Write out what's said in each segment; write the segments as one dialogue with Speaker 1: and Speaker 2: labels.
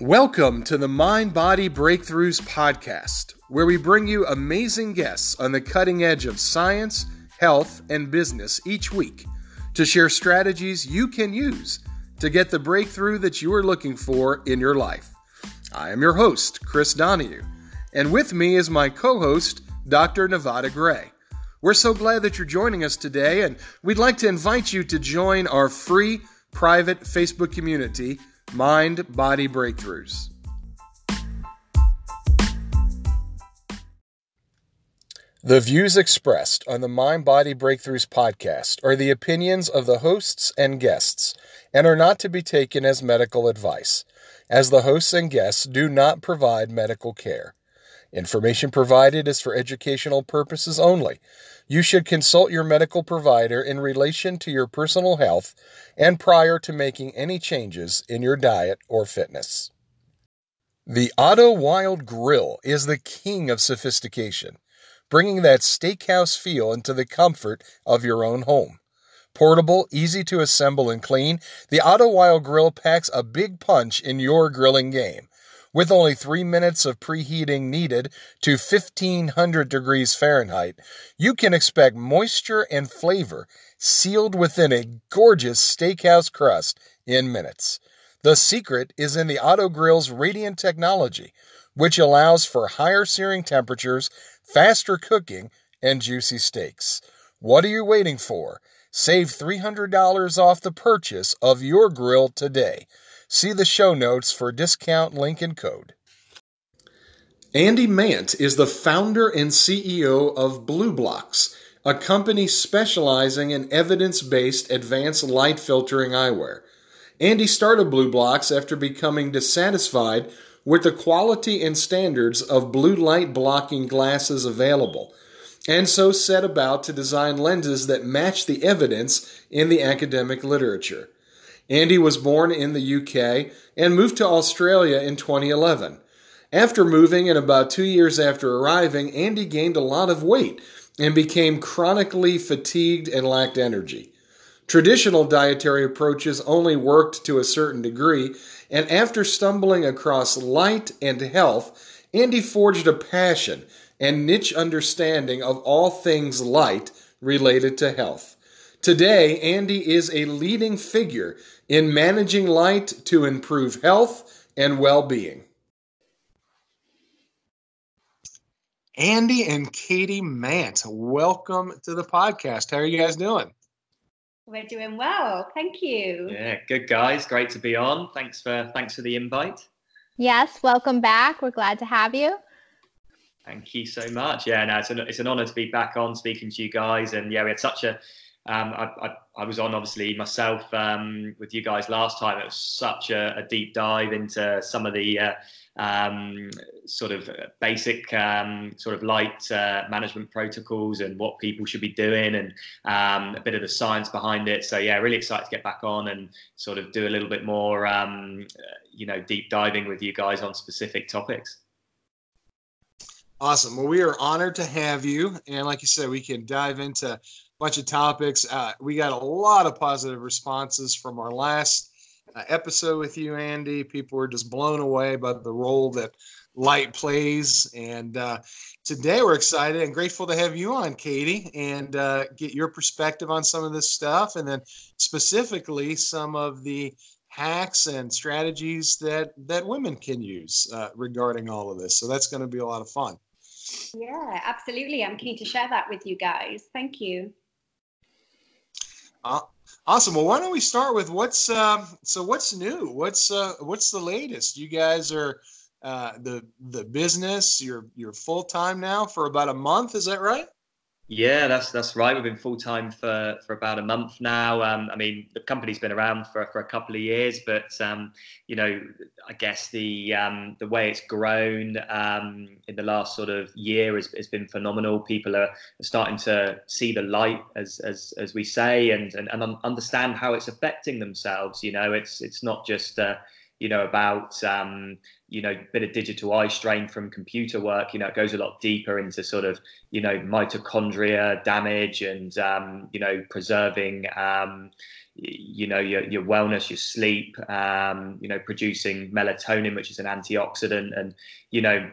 Speaker 1: Welcome to the Mind Body Breakthroughs podcast, where we bring you amazing guests on the cutting edge of science, health, and business each week to share strategies you can use to get the breakthrough that you are looking for in your life. I am your host, Chris Donahue, and with me is my co host, Dr. Nevada Gray. We're so glad that you're joining us today, and we'd like to invite you to join our free private Facebook community Mind Body Breakthroughs. The views expressed on the Mind Body Breakthroughs podcast are the opinions of the hosts and guests and are not to be taken as medical advice, as the hosts and guests do not provide medical care. Information provided is for educational purposes only. You should consult your medical provider in relation to your personal health and prior to making any changes in your diet or fitness. The Otto Wilde Grill is the king of sophistication, bringing that steakhouse feel into the comfort of your own home. Portable, easy to assemble and clean, the Otto Wilde Grill packs a big punch in your grilling game. With only three minutes of preheating needed to 1500 degrees Fahrenheit, you can expect moisture and flavor sealed within a gorgeous steakhouse crust in minutes. The secret is in the Otto Grill's radiant technology, which allows for higher searing temperatures, faster cooking, and juicy steaks. What are you waiting for? Save $300 off the purchase of your grill today. See the show notes for discount link and code. Andy Mant is the founder and CEO of BlueBlox, a company specializing in evidence based advanced light filtering eyewear. Andy started BlueBlox after becoming dissatisfied with the quality and standards of blue light blocking glasses available, and so set about to design lenses that match the evidence in the academic literature. Andy was born in the UK and moved to Australia in 2011. After moving and about two years after arriving, Andy gained a lot of weight and became chronically fatigued and lacked energy. Traditional dietary approaches only worked to a certain degree, and after stumbling across light and health, Andy forged a passion and niche understanding of all things light related to health. Today, Andy is a leading figure in managing light to improve health and well being. Andy and Katie Mant, welcome to the podcast. How are you guys doing?
Speaker 2: We're doing well, thank you.
Speaker 3: Yeah, good guys. Great to be on. Thanks for thanks for the invite.
Speaker 4: Yes, welcome back. We're glad to have you.
Speaker 3: Thank you so much. Yeah, no, it's an, it's an honor to be back on speaking to you guys. And yeah, we had such a um, I, I, I, was on obviously myself um, with you guys last time. It was such a, a deep dive into some of the uh, um, sort of basic um, sort of light uh, management protocols and what people should be doing and um, a bit of the science behind it. So yeah, really excited to get back on and sort of do a little bit more, um, you know, deep diving with you guys on specific topics.
Speaker 1: Awesome. Well, we are honored to have you, and like you said, we can dive into bunch of topics. Uh, we got a lot of positive responses from our last uh, episode with you, Andy. People were just blown away by the role that light plays. And uh, today we're excited and grateful to have you on, Katie, and uh, get your perspective on some of this stuff, and then specifically some of the hacks and strategies that that women can use uh, regarding all of this. So that's going to be a lot of fun.
Speaker 2: Yeah, absolutely. I'm keen to share that with you guys. Thank you.
Speaker 1: Uh, awesome. Well, why don't we start with what's uh, so what's new? What's uh, what's the latest? You guys are uh, the the business. You're you're full time now for about a month. Is that right?
Speaker 3: Yeah, that's that's right. We've been full time for for about a month now. Um, I mean, the company's been around for for a couple of years, but um, you know, I guess the um, the way it's grown um, in the last sort of year has, has been phenomenal. People are starting to see the light, as as as we say, and and, and understand how it's affecting themselves. You know, it's it's not just uh, you know about um, you know bit of digital eye strain from computer work you know it goes a lot deeper into sort of you know mitochondria damage and um, you know preserving um, you know your, your wellness your sleep um, you know producing melatonin which is an antioxidant and you know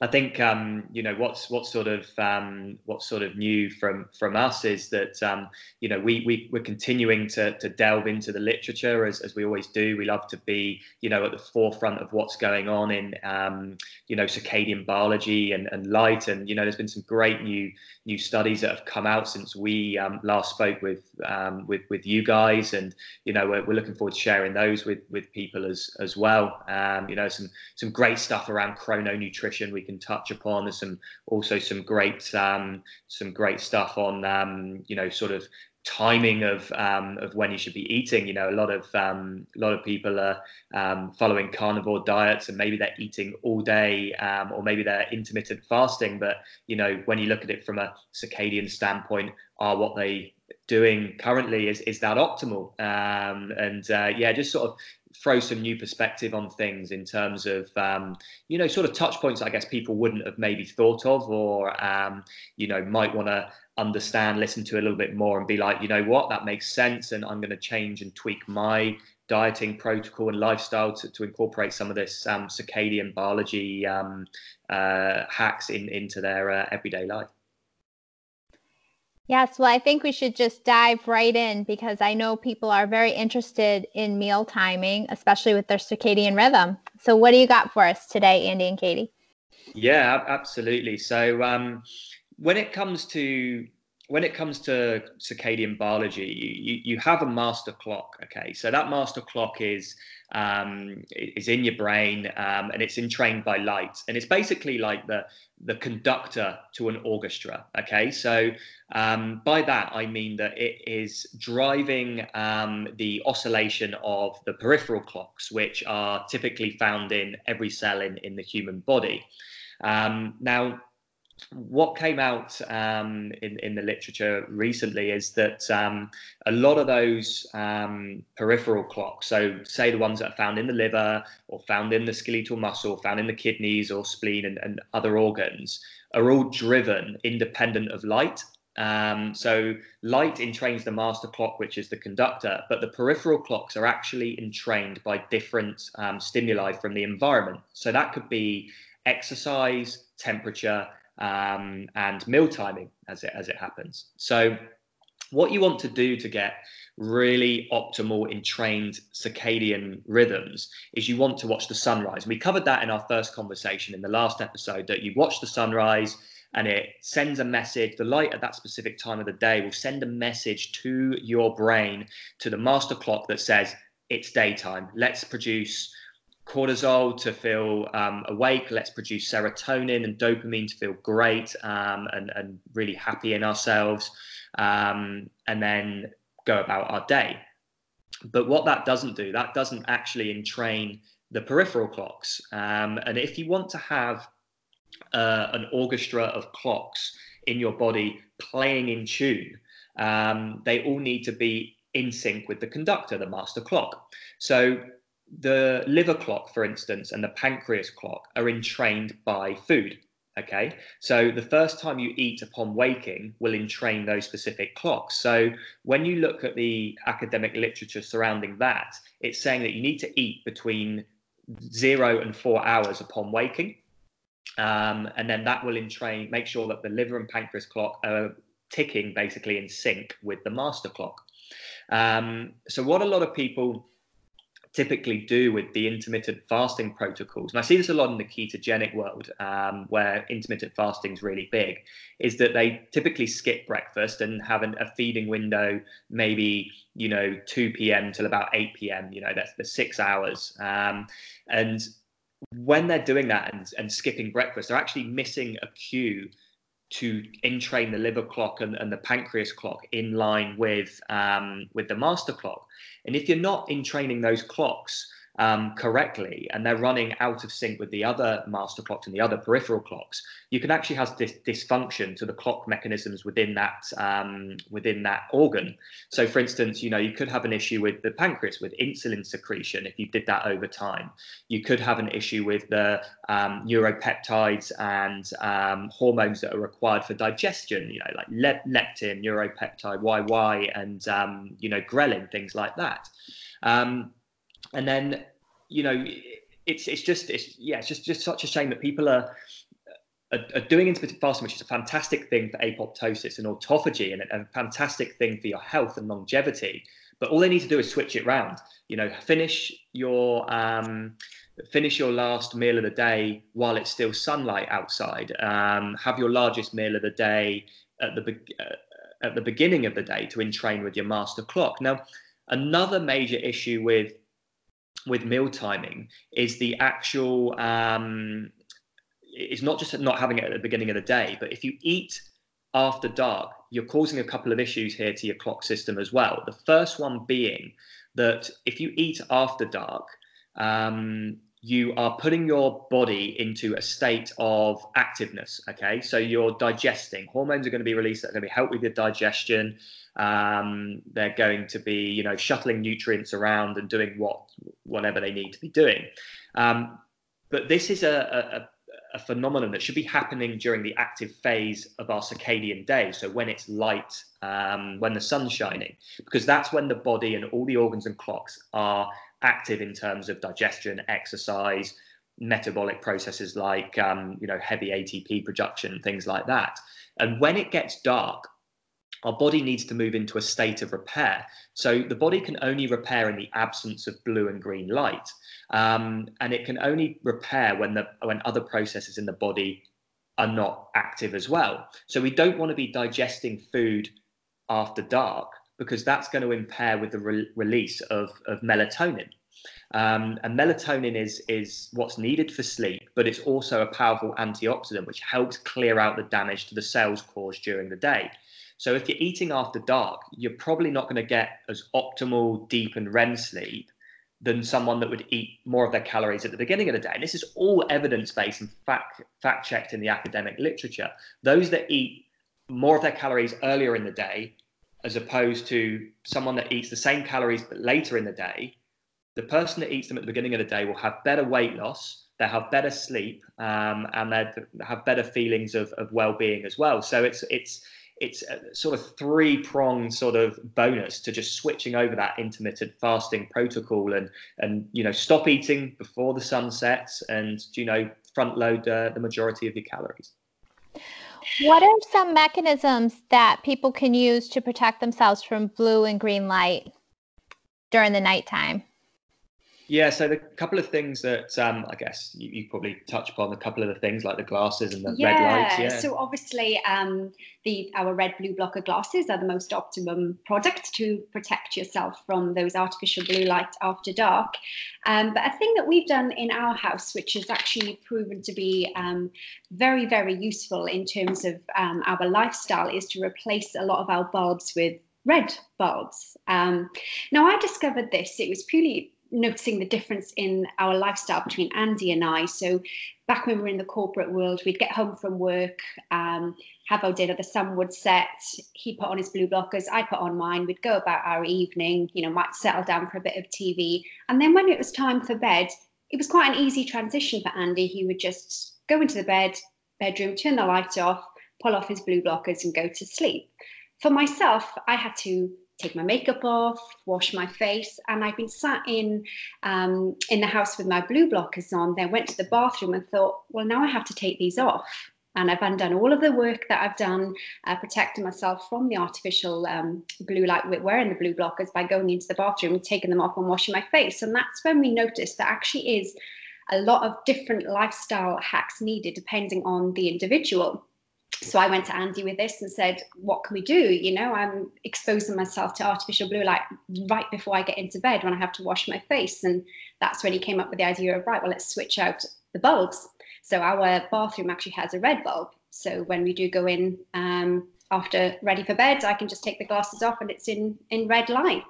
Speaker 3: I think um, you know what's what's sort of um, what's sort of new from from us is that um, you know we, we we're continuing to to delve into the literature as, as we always do. We love to be you know at the forefront of what's going on in um, you know circadian biology and, and light. And you know there's been some great new new studies that have come out since we um, last spoke with um, with with you guys. And you know we're, we're looking forward to sharing those with with people as as well. you know some some great stuff around chrononutrition. We can touch upon. There's some also some great um, some great stuff on um, you know sort of timing of um, of when you should be eating. You know, a lot of um, a lot of people are um, following carnivore diets, and maybe they're eating all day, um, or maybe they're intermittent fasting. But you know, when you look at it from a circadian standpoint, are what they doing currently is is that optimal? Um, and uh, yeah, just sort of throw some new perspective on things in terms of um, you know sort of touch points I guess people wouldn't have maybe thought of or um, you know might want to understand listen to a little bit more and be like you know what that makes sense and I'm going to change and tweak my dieting protocol and lifestyle to, to incorporate some of this um, circadian biology um, uh, hacks in, into their uh, everyday life.
Speaker 4: Yes, well, I think we should just dive right in because I know people are very interested in meal timing, especially with their circadian rhythm. So, what do you got for us today, Andy and Katie?
Speaker 3: Yeah, absolutely. So, um, when it comes to when it comes to circadian biology, you, you have a master clock. Okay, so that master clock is um, is in your brain um, and it's entrained by light, and it's basically like the the conductor to an orchestra. Okay, so um, by that I mean that it is driving um, the oscillation of the peripheral clocks, which are typically found in every cell in in the human body. Um, now what came out um, in, in the literature recently is that um, a lot of those um, peripheral clocks, so say the ones that are found in the liver or found in the skeletal muscle, found in the kidneys or spleen and, and other organs, are all driven independent of light. Um, so light entrains the master clock, which is the conductor, but the peripheral clocks are actually entrained by different um, stimuli from the environment. So that could be exercise, temperature, um, and meal timing as it as it happens. So what you want to do to get really optimal entrained circadian rhythms is you want to watch the sunrise. We covered that in our first conversation in the last episode that you watch the sunrise and it sends a message. The light at that specific time of the day will send a message to your brain, to the master clock that says it's daytime. Let's produce cortisol to feel um, awake. Let's produce serotonin and dopamine to feel great um, and, and really happy in ourselves. Um, and then go about our day. But what that doesn't do, that doesn't actually entrain the peripheral clocks. Um, and if you want to have uh, an orchestra of clocks in your body playing in tune, um, they all need to be in sync with the conductor, the master clock. So the liver clock, for instance, and the pancreas clock are entrained by food. Okay, so the first time you eat upon waking will entrain those specific clocks. So when you look at the academic literature surrounding that, it's saying that you need to eat between zero and four hours upon waking. Um, and then that will entrain, make sure that the liver and pancreas clock are ticking basically in sync with the master clock. Um, so what a lot of people typically do with the intermittent fasting protocols, and I see this a lot in the ketogenic world, um, where intermittent fasting is really big, is that they typically skip breakfast and have an, a feeding window, maybe you know 2 p.m. till about 8 p.m. You know that's the six hours, um, and when they're doing that and, and skipping breakfast, they're actually missing a cue to entrain the liver clock and, and the pancreas clock in line with um, with the master clock. And if you're not entraining those clocks, um, correctly and they're running out of sync with the other master clocks and the other peripheral clocks, you can actually have this dysfunction to the clock mechanisms within that um, within that organ. So, for instance, you know you could have an issue with the pancreas with insulin secretion if you did that over time. You could have an issue with the um, neuropeptides and um, hormones that are required for digestion. You know, like le- leptin, neuropeptide, YY, and um, you know ghrelin, things like that. Um, and then you know it's it's just it's yeah it's just just such a shame that people are are, are doing intermittent fasting, which is a fantastic thing for apoptosis and autophagy, and a, a fantastic thing for your health and longevity. But all they need to do is switch it round. You know, finish your um, finish your last meal of the day while it's still sunlight outside. Um, have your largest meal of the day at the uh, at the beginning of the day to entrain with your master clock. Now, another major issue with with meal timing is the actual um, it's not just not having it at the beginning of the day but if you eat after dark you're causing a couple of issues here to your clock system as well. The first one being that if you eat after dark um, you are putting your body into a state of activeness okay so you're digesting hormones are going to be released that are going to help with your digestion um, they're going to be, you know, shuttling nutrients around and doing what whatever they need to be doing. Um, but this is a, a, a, phenomenon that should be happening during the active phase of our circadian day. So when it's light, um, when the sun's shining, because that's when the body and all the organs and clocks are active in terms of digestion, exercise, metabolic processes like um, you know heavy ATP production, things like that. And when it gets dark, our body needs to move into a state of repair. So the body can only repair in the absence of blue and green light, um, and it can only repair when the when other processes in the body are not active as well. So we don't want to be digesting food after dark because that's going to impair with the re- release of, of melatonin. Um, and melatonin is is what's needed for sleep, but it's also a powerful antioxidant which helps clear out the damage to the cells caused during the day. So if you're eating after dark, you're probably not going to get as optimal deep and REM sleep than someone that would eat more of their calories at the beginning of the day. And this is all evidence based and fact fact checked in the academic literature. Those that eat more of their calories earlier in the day, as opposed to someone that eats the same calories but later in the day, the person that eats them at the beginning of the day will have better weight loss, they'll have better sleep, um, and they'll have better feelings of, of well-being as well. So it's it's it's sort of three pronged sort of bonus to just switching over that intermittent fasting protocol and and you know stop eating before the sun sets and you know front load uh, the majority of your calories
Speaker 4: what are some mechanisms that people can use to protect themselves from blue and green light during the nighttime
Speaker 3: yeah, so the couple of things that um, I guess you, you, probably touch upon a couple of the things like the glasses and the
Speaker 2: yeah,
Speaker 3: red lights. Yeah.
Speaker 2: So obviously, um, the our red blue blocker glasses are the most optimum product to protect yourself from those artificial blue light after dark. Um, but a thing that we've done in our house, which has actually proven to be um, very very useful in terms of um, our lifestyle, is to replace a lot of our bulbs with red bulbs. Um, now I discovered this. It was purely noticing the difference in our lifestyle between Andy and I. So back when we were in the corporate world, we'd get home from work, um, have our dinner, the sun would set, he'd put on his blue blockers, I put on mine, we'd go about our evening, you know, might settle down for a bit of TV. And then when it was time for bed, it was quite an easy transition for Andy. He would just go into the bed, bedroom, turn the light off, pull off his blue blockers and go to sleep. For myself, I had to take my makeup off, wash my face, and I've been sat in um, in the house with my blue blockers on. Then went to the bathroom and thought, well, now I have to take these off. And I've undone all of the work that I've done uh, protecting myself from the artificial um, blue light wearing the blue blockers by going into the bathroom and taking them off and washing my face. And that's when we noticed that actually is a lot of different lifestyle hacks needed depending on the individual so I went to Andy with this and said, "What can we do? You know, I'm exposing myself to artificial blue light right before I get into bed when I have to wash my face." And that's when he came up with the idea of, "Right, well, let's switch out the bulbs." So our bathroom actually has a red bulb. So when we do go in um, after ready for bed, I can just take the glasses off and it's in in red light.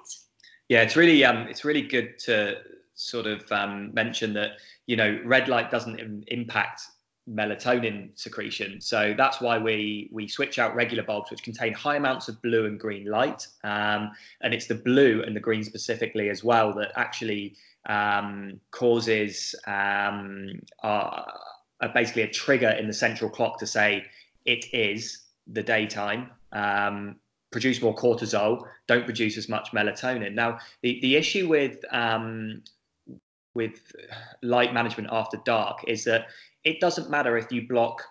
Speaker 3: Yeah, it's really um, it's really good to sort of um, mention that you know red light doesn't Im- impact melatonin secretion. So that's why we we switch out regular bulbs, which contain high amounts of blue and green light, um, and it's the blue and the green specifically as well that actually um, causes um, uh, basically a trigger in the central clock to say it is the daytime. Um, produce more cortisol, don't produce as much melatonin. Now, the, the issue with um, with light management after dark is that it doesn't matter if you block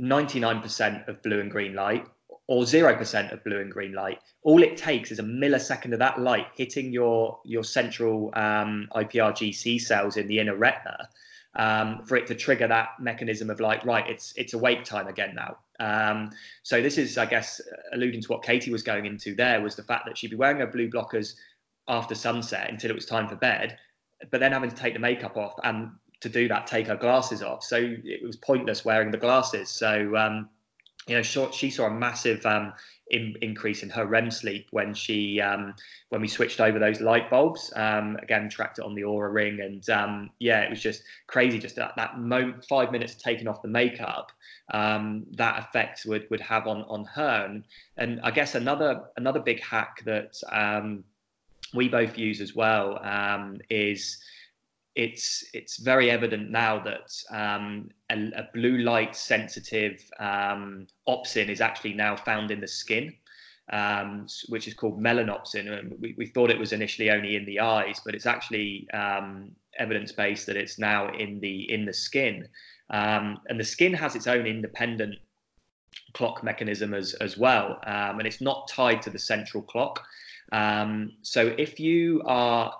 Speaker 3: 99% of blue and green light or 0% of blue and green light. All it takes is a millisecond of that light hitting your, your central um, IPRGC cells in the inner retina um, for it to trigger that mechanism of like, right, it's, it's awake time again now. Um, so this is, I guess, alluding to what Katie was going into there was the fact that she'd be wearing her blue blockers after sunset until it was time for bed, but then having to take the makeup off and to do that, take her glasses off. So it was pointless wearing the glasses. So um, you know, she saw a massive um, in, increase in her REM sleep when she um, when we switched over those light bulbs. Um, again, tracked it on the Oura ring, and um, yeah, it was just crazy. Just that, that moment, five minutes of taking off the makeup, um, that effect would would have on on her. And, and I guess another another big hack that um, we both use as well is it's it's very evident now that um, a, a, blue light sensitive um, opsin is actually now found in the skin, um, which is called melanopsin. And we, we thought it was initially only in the eyes, but it's actually um, evidence based that it's now in the in the skin. Um, and the skin has its own independent clock mechanism as as well, um, and it's not tied to the central clock. so if you are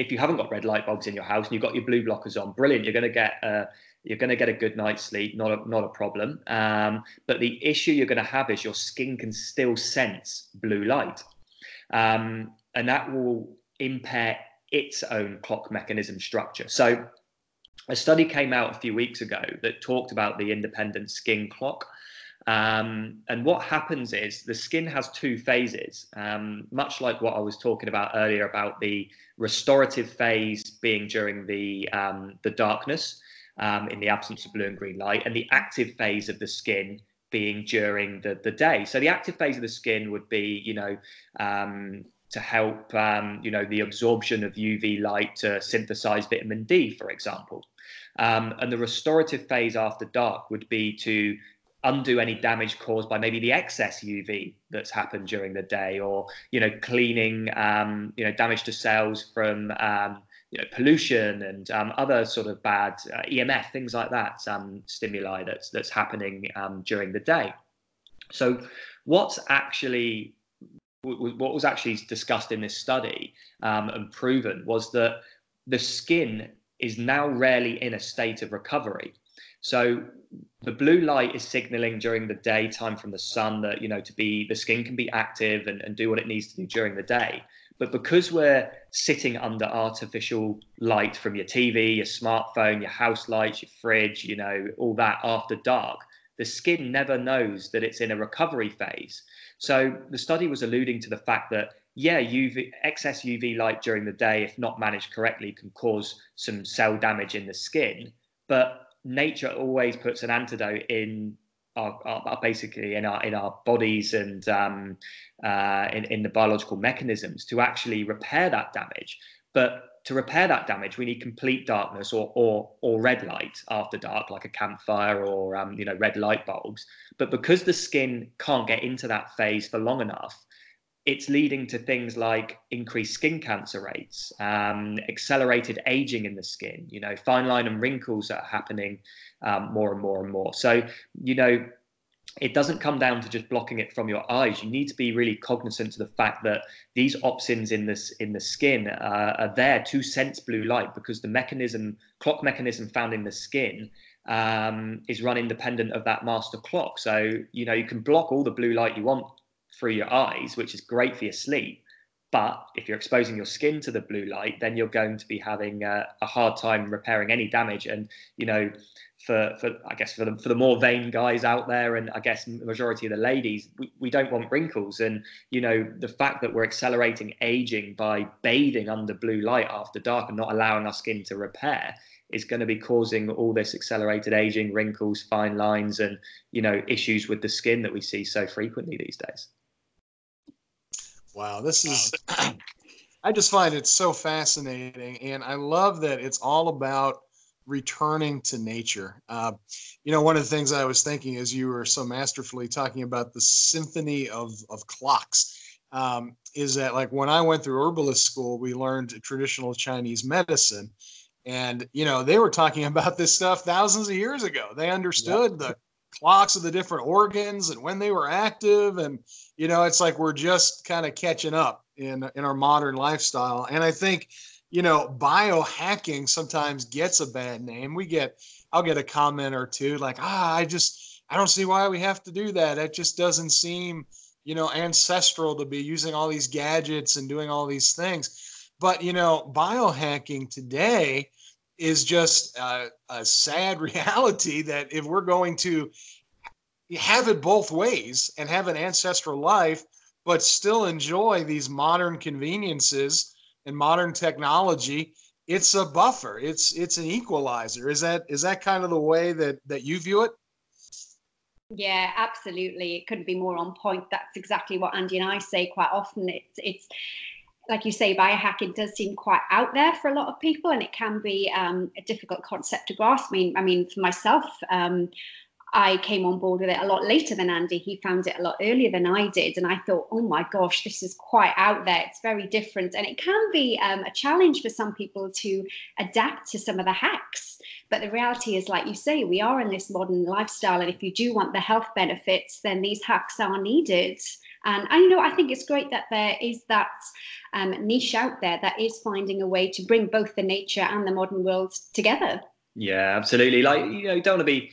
Speaker 3: if you haven't got red light bulbs in your house and you've got your blue blockers on, brilliant. You're going to get a, you're going to get a good night's sleep, not a, not a problem. Um, but the issue you're going to have is your skin can still sense blue light, um, and that will impair its own clock mechanism structure. So, a study came out a few weeks ago that talked about the independent skin clock. Um, and what happens is the skin has two phases, um, much like what I was talking about earlier about the restorative phase being during the um, the darkness um, in the absence of blue and green light, and the active phase of the skin being during the, the day. So the active phase of the skin would be, you know, um, to help, um, you know, the absorption of UV light to synthesize vitamin D, for example. and the restorative phase after dark would be to undo any damage caused by maybe the excess UV that's happened during the day, or you know, cleaning um, you know damage to cells from um, you know pollution and um, other sort of bad uh, EMF things like that um, stimuli that's that's happening um, during the day. So, what's actually what was actually discussed in this study um, and proven was that the skin is now rarely in a state of recovery. So the blue light is signaling during the daytime from the sun that you know to be the skin can be active and, and do what it needs to do during the day. But because we're sitting under artificial light from your tv your smartphone your house lights your fridge you know all that after dark the skin never knows that it's in a recovery phase. So the study was alluding to the fact that yeah uv excess uv light during the day if not managed correctly can cause some cell damage in the skin but nature always puts an antidote in our, our, basically in our in our bodies and um, uh, in, in the biological mechanisms to actually repair that damage. But to repair that damage, we need complete darkness or or or red light after dark, like a campfire or um, you know red light bulbs. But because the skin can't get into that phase for long enough, it's leading to things like increased skin cancer rates, um, accelerated aging in the skin, you know, fine line and wrinkles that are happening um, more and more and more. So, you know, it doesn't come down to just blocking it from your eyes. You need to be really cognizant to the fact that these opsins in this in the skin uh, are there to sense blue light because the mechanism, clock mechanism found in the skin, um, is run independent of that master clock. So you know you can block all the blue light you want through your eyes, which is great for your sleep. But if you're exposing your skin to the blue light, then you're going to be having a, a hard time repairing any damage. And you know, for, for I guess for the for the more vain guys out there, and I guess majority of the ladies, we, we don't want wrinkles. And you know, the fact that we're accelerating aging by bathing under blue light after dark and not allowing our skin to repair is going to be causing all this accelerated aging, wrinkles, fine lines, and you know, issues with the skin that we see so frequently these days.
Speaker 1: Wow, this is. I just find it so fascinating, and I love that it's all about returning to nature. Uh, you know, one of the things I was thinking as you were so masterfully talking about the symphony of of clocks. Um, is that like when I went through herbalist school, we learned traditional Chinese medicine, and you know they were talking about this stuff thousands of years ago. They understood yep. the clocks of the different organs and when they were active and you know it's like we're just kind of catching up in in our modern lifestyle. And i think you know biohacking sometimes gets a bad name. We get i'll get a comment or two like ah i just i don't see why we have to do that. It just doesn't seem you know ancestral to be using all these gadgets and doing all these things. But you know biohacking today is just a, a sad reality that if we're going to have it both ways and have an ancestral life, but still enjoy these modern conveniences and modern technology, it's a buffer. It's it's an equalizer. Is that is that kind of the way that that you view it?
Speaker 2: Yeah, absolutely. It couldn't be more on point. That's exactly what Andy and I say quite often. It's it's like you say, biohacking does seem quite out there for a lot of people, and it can be um, a difficult concept to grasp. I mean, I mean, for myself, um, I came on board with it a lot later than Andy. He found it a lot earlier than I did, and I thought, oh my gosh, this is quite out there. It's very different, and it can be um, a challenge for some people to adapt to some of the hacks. But the reality is, like you say, we are in this modern lifestyle, and if you do want the health benefits, then these hacks are needed. And, and you know, I think it's great that there is that um, niche out there that is finding a way to bring both the nature and the modern world together.
Speaker 3: Yeah, absolutely. Like you know, you don't want to be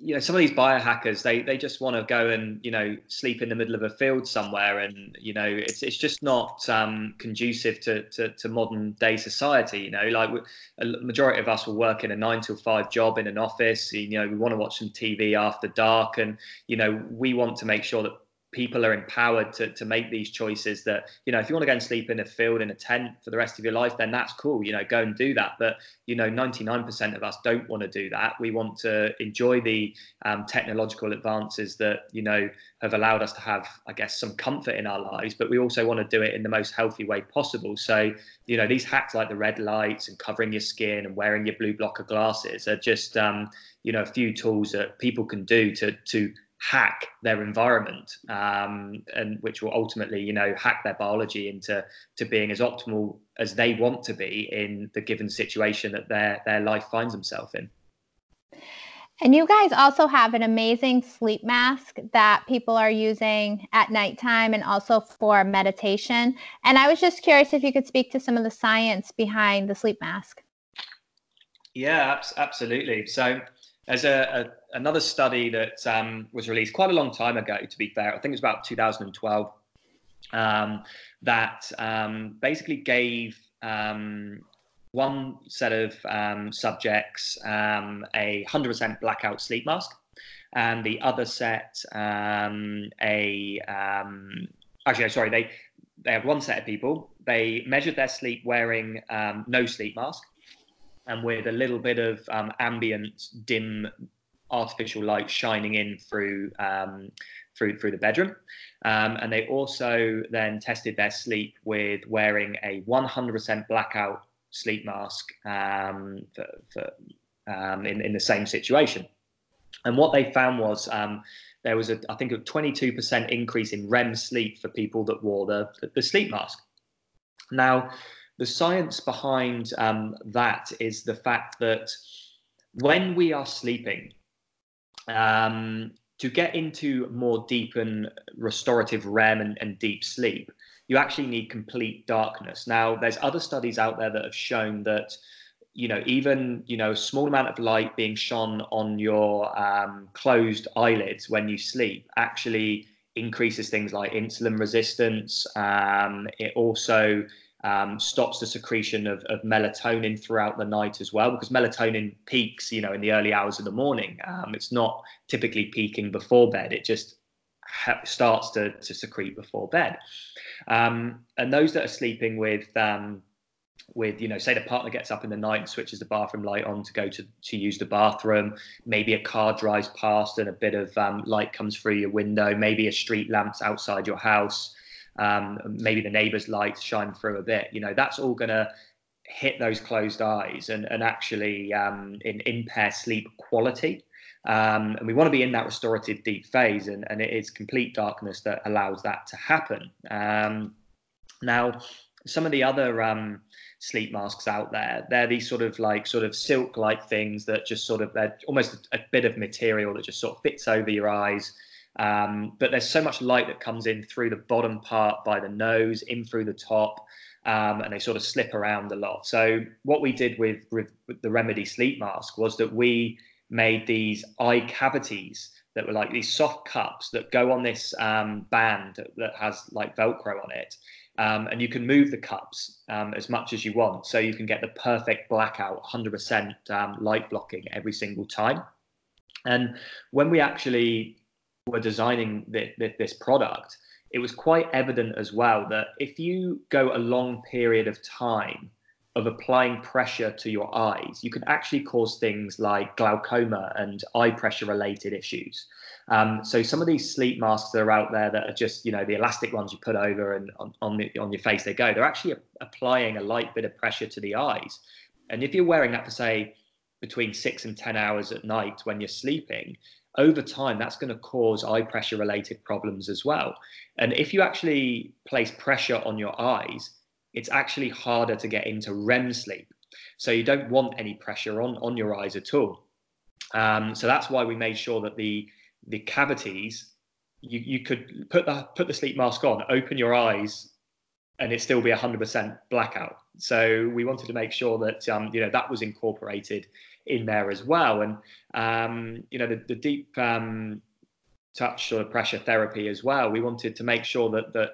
Speaker 3: you know some of these biohackers they they just want to go and you know sleep in the middle of a field somewhere and you know it's it's just not um, conducive to, to, to modern day society you know like a majority of us will work in a 9 to 5 job in an office you know we want to watch some TV after dark and you know we want to make sure that people are empowered to, to make these choices that you know if you want to go and sleep in a field in a tent for the rest of your life then that's cool you know go and do that. But you know 99% of us don't want to do that. We want to enjoy the um, technological advances that you know have allowed us to have i guess some comfort in our lives but we also want to do it in the most healthy way possible. So you know these hacks like the red lights and covering your skin and wearing your blue blocker glasses are just um, you know a few tools that people can do to to hack their environment um, and which will ultimately you know hack their biology into to being as optimal as they want to be in the given situation that their their life finds themselves in
Speaker 4: and you guys also have an amazing sleep mask that people are using at nighttime and also for meditation. And I was just curious if you could speak to some of the science behind the sleep mask.
Speaker 3: Yeah, absolutely. So there's a, a another study that um, was released quite a long time ago. To be fair, I think it was about 2012. Um, that um, basically gave um, one set of um, subjects um, a 100% blackout sleep mask, and the other set a actually sorry they they had one set of people. They measured their sleep wearing no sleep mask and with a little bit of um, ambient dim artificial light shining in through um, through through the bedroom. Um, and they also then tested their sleep with wearing a 100% blackout sleep mask um, for, for um, in, in the same situation. And what they found was um, there was a I think a 22% increase in REM sleep for people that wore the, the, the sleep mask. Now, the science behind um, that is the fact that when we are sleeping, um, to get into more deep and restorative REM and, and, deep sleep, you actually need complete darkness. Now, there's other studies out there that have shown that, you know, even you know, a small amount of light being shone on your um, closed eyelids when you sleep actually increases things like insulin resistance. Um, it also um, stops the secretion of, of, melatonin throughout the night as well, because melatonin peaks, you know, in the early hours of the morning. Um, it's not typically peaking before bed; it just ha- starts to, to secrete before bed. Um, and those that are sleeping with um, with you know say the partner gets up in the night and switches the bathroom light on to go to to use the bathroom maybe a car drives past and a bit of um, light comes through your window maybe a street lamps outside your house um, maybe the neighbor's lights shine through a bit you know that's all going to hit those closed eyes and, and actually um, in, impair sleep quality um, and we want to be in that restorative deep phase and, and it is complete darkness that allows that to happen um, now some of the other um, sleep masks out there. They're these sort of like sort of silk like things that just sort of they're almost a, a, bit of material that just sort of fits over your eyes. Um, but there's so much light that comes in through the bottom part by the nose, in through the top, um, and they sort of slip around a lot. So what we did with, with, with the Remedy sleep mask was that we made these eye cavities that were like these soft cups that go on this um, band that has like Velcro on it. Um, and you can move the cups um, as much as you want. So you can get the perfect blackout, 100% um, light blocking every single time. And when we actually were designing the, the, this product, it was quite evident as well that if you go a long period of time of applying pressure to your eyes, you can actually cause things like glaucoma and eye pressure related issues. Um, so some of these sleep masks that are out there that are just, you know, the elastic ones you put over and on, on, the, on your face they go, they're actually applying a light bit of pressure to the eyes. And if you're wearing that for say between six and 10 hours at night when you're sleeping, over time that's going to cause eye pressure related problems as well. And if you actually place pressure on your eyes, it's actually harder to get into REM sleep. So you don't want any pressure on, on your eyes at all. Um, so that's why we made sure that the the cavities you, you could put the put the sleep mask on, open your eyes, and it still be 100% blackout. So we wanted to make sure that um, you know that was incorporated in there as well. And um, you know the, the deep um, touch sort of pressure therapy as well. We wanted to make sure that that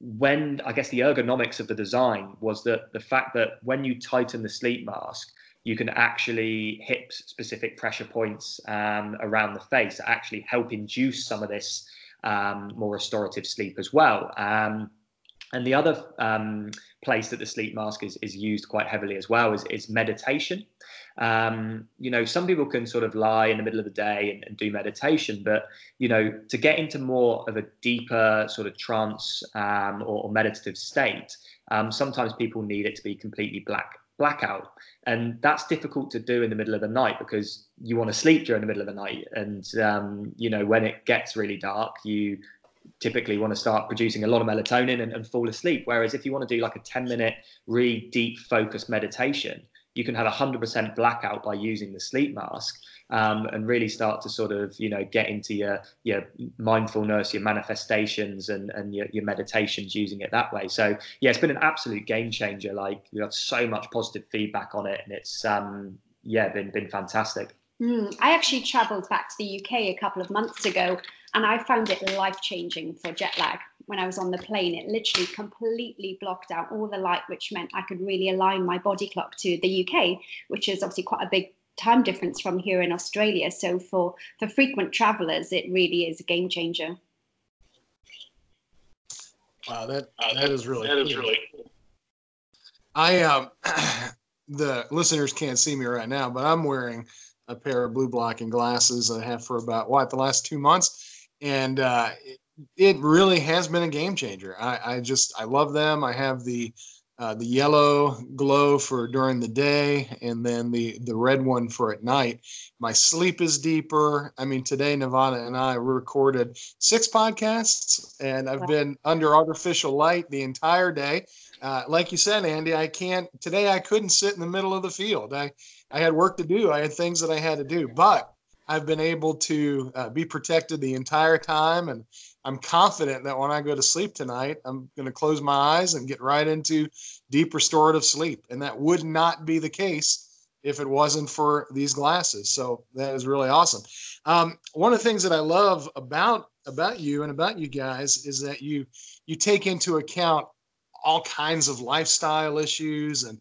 Speaker 3: when I guess the ergonomics of the design was that the fact that when you tighten the sleep mask, you can actually hit specific pressure points um, around the face that actually help induce some of this um, more restorative sleep as well. Um, and the other um, place that the sleep mask is, is used quite heavily as well is, is meditation. Um, you know, some people can sort of lie in the middle of the day and, and, do meditation, but you know, to get into more of a deeper sort of trance um, or, or, meditative state, um, sometimes people need it to be completely black blackout, and that's difficult to do in the middle of the night because you want to sleep during the middle of the night, and um, you know, when it gets really dark, you typically want to start producing a lot of melatonin and, and, fall asleep. Whereas if you want to do like a 10 minute, really deep focused meditation, you can have 100% blackout by using the sleep mask um, and really start to sort of you know get into your your mindfulness your manifestations and and your, your meditations using it that way. So yeah it's been an absolute game changer. Like we got so much positive feedback on it and it's um yeah been been fantastic.
Speaker 2: Mm, i actually traveled back to the uk a couple of months ago and I found it life changing for jet lag when I was on the plane. It literally completely blocked out all the light, which meant I could really align my body clock to the UK, which is obviously quite a big time difference from here in Australia. So for for frequent travelers, it really is a game changer.
Speaker 1: Wow, that that is really that cool. really cool. I um the listeners can't see me right now, but I'm wearing a pair of blue blocking glasses I have for about what the last two months and uh, it, really has been a game changer. I, I, just I love them. I have the uh, the yellow glow for during the day, and then the the red one for at night. My sleep is deeper. I mean, today Nevada and I recorded six podcasts, and I've been under artificial light the entire day. Uh, like you said, Andy, I can't today. I couldn't sit in the middle of the field. I I had work to do. I had things that I had to do, but I've been able to uh, be protected the entire time. And I'm confident that when I go to sleep tonight, I'm going to close my eyes and get right into deep restorative sleep. And that would not be the case if it wasn't for these glasses. So that is really awesome.
Speaker 5: Um, one of the things that I love about about you and about you guys is that you you take into account all kinds of lifestyle issues and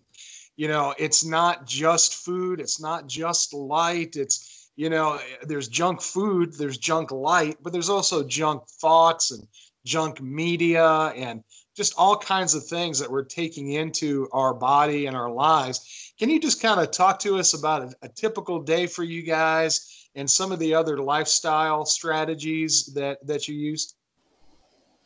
Speaker 5: you know it's not just food it's not just light it's you know there's junk food there's junk light but there's also junk thoughts and junk media and just all kinds of things that we're taking into our body and our lives can you just kind of talk to us about a, a typical day for you guys and some of the other lifestyle strategies that that you use?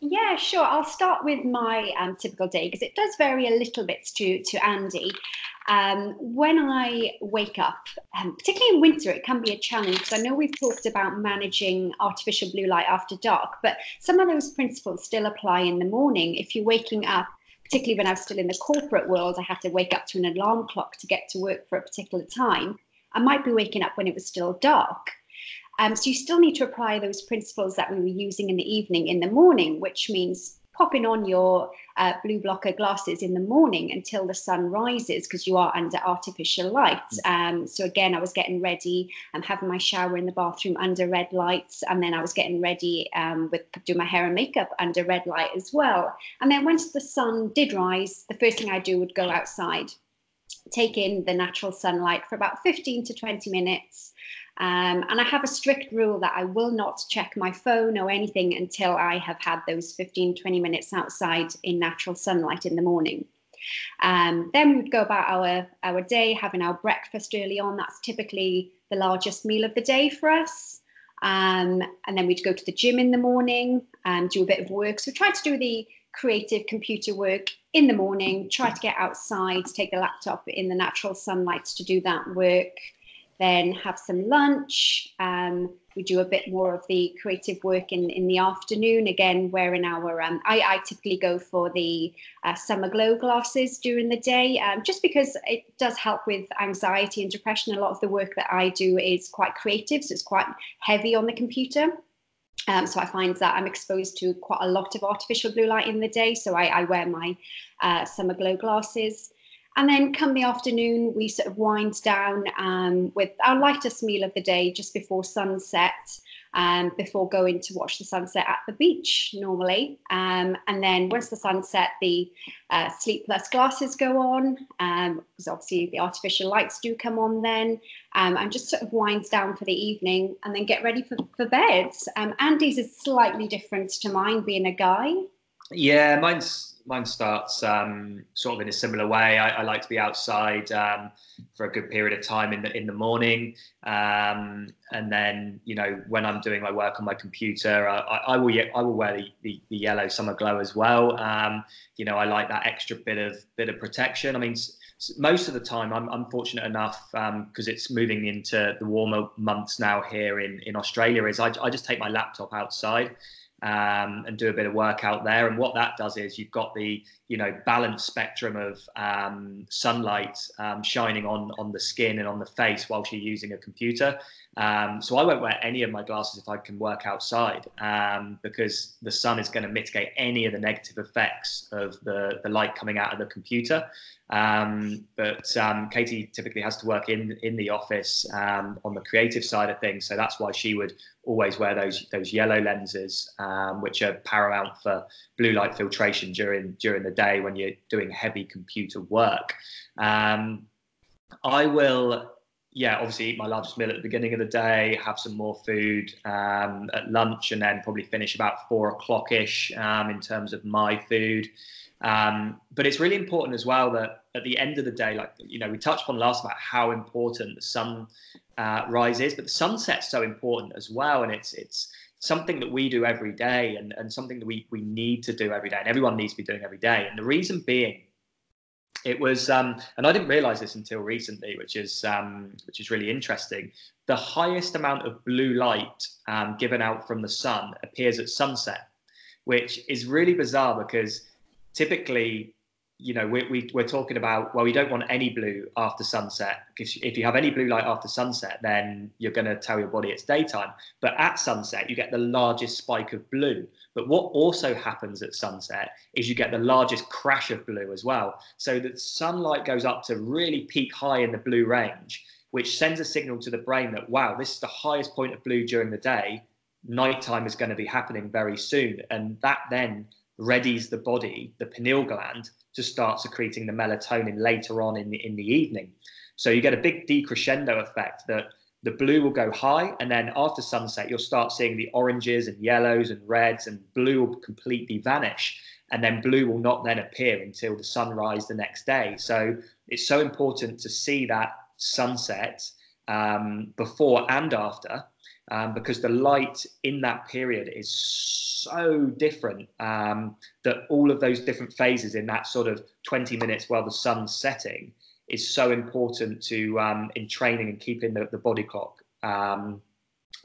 Speaker 2: Yeah, sure. I'll start with my um, typical day because it does vary a little bit to to Andy. Um, when I wake up, um, particularly in winter, it can be a challenge because I know we've talked about managing artificial blue light after dark, but some of those principles still apply in the morning. If you're waking up, particularly when I was still in the corporate world, I had to wake up to an alarm clock to get to work for a particular time. I might be waking up when it was still dark. Um, so you still need to apply those principles that we were using in the evening in the morning, which means popping on your uh, blue blocker glasses in the morning until the sun rises because you are under artificial light. Mm. Um, so again, I was getting ready. I'm having my shower in the bathroom under red lights, and then I was getting ready um, with do my hair and makeup under red light as well. And then once the sun did rise, the first thing I do would go outside take in the natural sunlight for about 15 to 20 minutes. Um, and I have a strict rule that I will not check my phone or anything until I have had those 15, 20 minutes outside in natural sunlight in the morning. Um, then we would go about our, our day, having our breakfast early on. That's typically the largest meal of the day for us. Um, and then we'd go to the gym in the morning and do a bit of work. So try to do the creative computer work in the morning, try to get outside, take the laptop in the natural sunlight to do that work, then have some lunch. Um, we do a bit more of the creative work in, in the afternoon, again, wearing our, um, I, I typically go for the uh, summer glow glasses during the day, um, just because it does help with anxiety and depression. A lot of the work that I do is quite creative, so it's quite heavy on the computer. Um, so I find that I'm exposed to quite a lot of artificial blue light in the day. So I, I wear my uh, summer glow glasses. And then come the afternoon, we sort of wind down um, with our lightest meal of the day just before sunset um, before going to watch the sunset at the beach normally. Um, and then once the sunset, the uh, Sleep Plus glasses go on, um, because obviously the artificial lights do come on then, um, and just sort of winds down for the evening and then get ready for, for bed. Um, Andy's is slightly different to mine being a guy.
Speaker 3: Yeah, mine's mine starts um, sort of in a similar way. I, I like to be outside um, for a good period of time in the in the morning, um, and then you know when I'm doing my work on my computer, I, I will I will wear the, the, the, yellow summer glow as well. Um, you know, I like that extra bit of bit of protection. I mean. Most of the time, I'm, I'm fortunate enough because um, it's moving into the warmer months now here in, in Australia. Is I, I just take my laptop outside um, and do a bit of work out there. And what that does is you've got the you know balanced spectrum of um, sunlight um, shining on on the skin and on the face whilst you're using a computer. Um, so I won't wear any of my glasses if I can work outside um, because the sun is going to mitigate any of the negative effects of the the light coming out of the computer. Um, but um, Katie typically has to work in in the office um, on the creative side of things, so that's why she would always wear those those yellow lenses, um, which are paramount for blue light filtration during during the day when you're doing heavy computer work. Um, I will yeah, obviously eat my largest meal at the beginning of the day, have some more food um, at lunch, and then probably finish about four o'clock ish in terms of my food. Um, but it's really important as well that at the end of the day, like you know, we touched upon last about how important the sun uh, rise is, but the sunset's so important as well, and it's it's something that we do every day, and and something that we we need to do every day, and everyone needs to be doing every day. And the reason being, it was, um, and I didn't realize this until recently, which is um, which is really interesting. The highest amount of blue light um, given out from the sun appears at sunset, which is really bizarre because typically you know we, we, we're talking about well we don't want any blue after sunset because if you have any blue light after sunset then you're going to tell your body it's daytime but at sunset you get the largest spike of blue but what also happens at sunset is you get the largest crash of blue as well so that sunlight goes up to really peak high in the blue range which sends a signal to the brain that, wow, this is the highest point of blue during the day. Nighttime is going to be happening very soon. And that then readies the body, the pineal gland, to start secreting the melatonin later on in the, in the evening. So you get a big decrescendo effect that the blue will go high, and then after sunset, you'll start seeing the oranges and yellows and reds, and blue will completely vanish. And then blue will not then appear until the sunrise the next day. So it's so important to see that sunset um, before and after um, because the light in that period is so different um, that all of those different phases in that sort of 20 minutes while the sun's setting is so important to um, entraining and keeping the, the body clock um,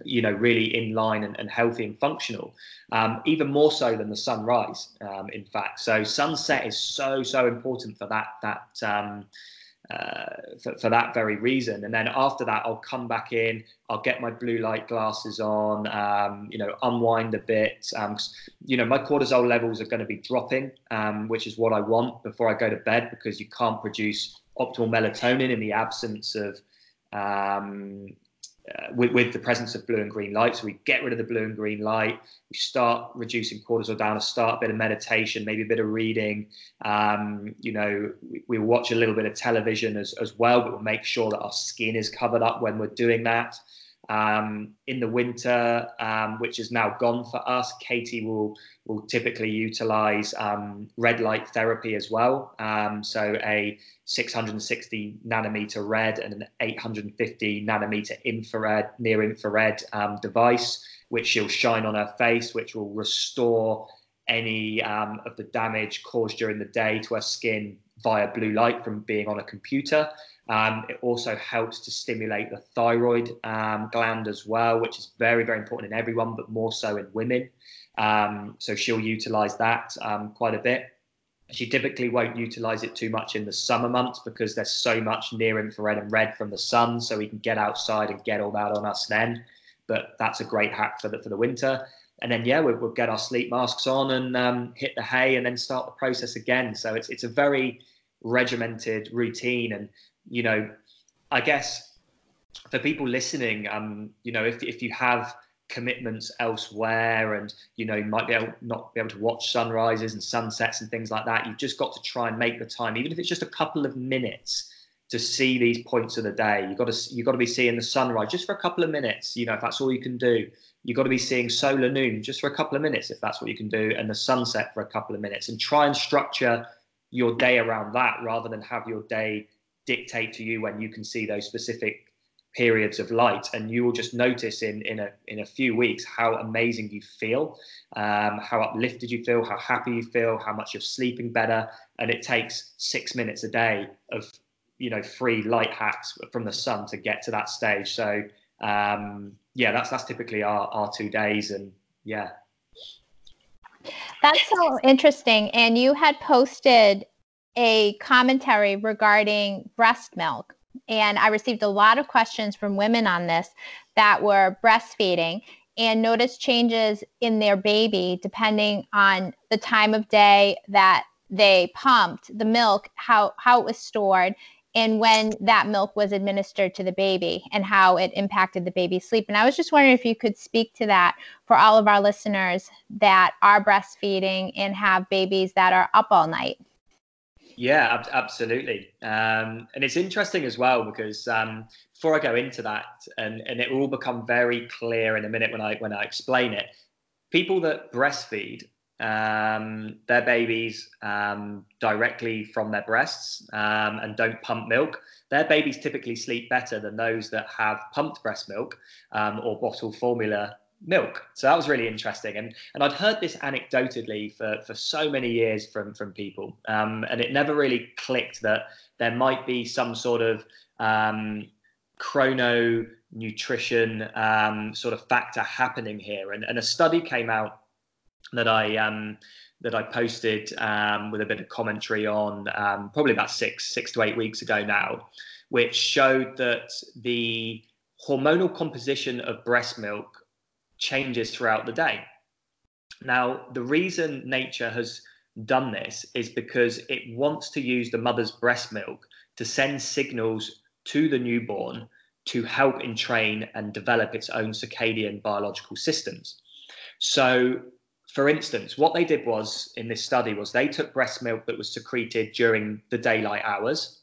Speaker 3: you know really in line and, and healthy and functional um, even more so than the sunrise um, in fact. So sunset is so so important for that that um, uh, for, for, that very reason. And then after that, I'll come back in, I'll get my blue light glasses on, um, you know, unwind a bit. Um, you know, my cortisol levels are going to be dropping, um, which is what I want before I go to bed because you can't produce optimal melatonin in the absence of um, uh, with, with, the presence of blue and green light. So we get rid of the blue and green light. We start reducing cortisol down. A start a bit of meditation, maybe a bit of reading. Um, you know, we, we watch a little bit of television as, as well, but we'll make sure that our skin is covered up when we're doing that. Um, in the winter, um, which is now gone for us, Katie will will typically utilize um, red light therapy as well. Um, so a 660 nanometer red and an 850 nanometer infrared, near infrared um, device, which she'll shine on her face, which will restore any um, of the damage caused during the day to her skin via blue light from being on a computer. Um, it also helps to stimulate the thyroid um, gland as well, which is very, very important in everyone, but more so in women. Um, so she'll utilize that um, quite a bit. She typically won't utilize it too much in the summer months because there's so much near infrared and red from the sun, so we can get outside and get all that on us then. But that's a great hack for the for the winter. And then yeah, we'll, we'll get our sleep masks on and um, hit the hay, and then start the process again. So it's it's a very regimented routine, and you know, I guess for people listening, um, you know, if if you have commitments elsewhere and you know you might be able not be able to watch sunrises and sunsets and things like that you've just got to try and make the time even if it's just a couple of minutes to see these points of the day. You've got to you've got to be seeing the sunrise just for a couple of minutes you know if that's all you can do. You've got to be seeing solar noon just for a couple of minutes if that's what you can do and the sunset for a couple of minutes and try and structure your day around that rather than have your day dictate to you when you can see those specific periods of light. And you will just notice in in a in a few weeks how amazing you feel um, how uplifted you feel how happy you feel how much you're sleeping better. And it takes six minutes a day of you know free light hacks from the sun to get to that stage. So um, yeah that's that's typically our our two days. And yeah
Speaker 4: that's so interesting. And you had posted a commentary regarding breast milk. And I received a lot of questions from women on this that were breastfeeding and noticed changes in their baby depending on the time of day that they pumped the milk, how, how it was stored, and when that milk was administered to the baby and how it impacted the baby's sleep. And I was just wondering if you could speak to that for all of our listeners that are breastfeeding and have babies that are up all night.
Speaker 3: Yeah, ab- absolutely. Um, and it's interesting as well because um, before I go into that, and, and it will become very clear in a minute when I when I explain it. People that breastfeed um, their babies um, directly from their breasts um, and don't pump milk, their babies typically sleep better than those that have pumped breast milk um, or bottle formula milk. So that was really interesting. And and I'd heard this anecdotally for, for so many years from from people, um, and it never really clicked that there might be some sort of um, chrono nutrition sort of factor happening here. And, and a study came out that I um, that I posted um, with a bit of commentary on um, probably about six six to eight weeks ago now, which showed that the hormonal composition of breast milk changes throughout the day. Now, the reason nature has done this is because it wants to use the mother's breast milk to send signals to the newborn to help entrain and develop its own circadian biological systems. So, for instance, what they did was in this study was they took breast milk that was secreted during the daylight hours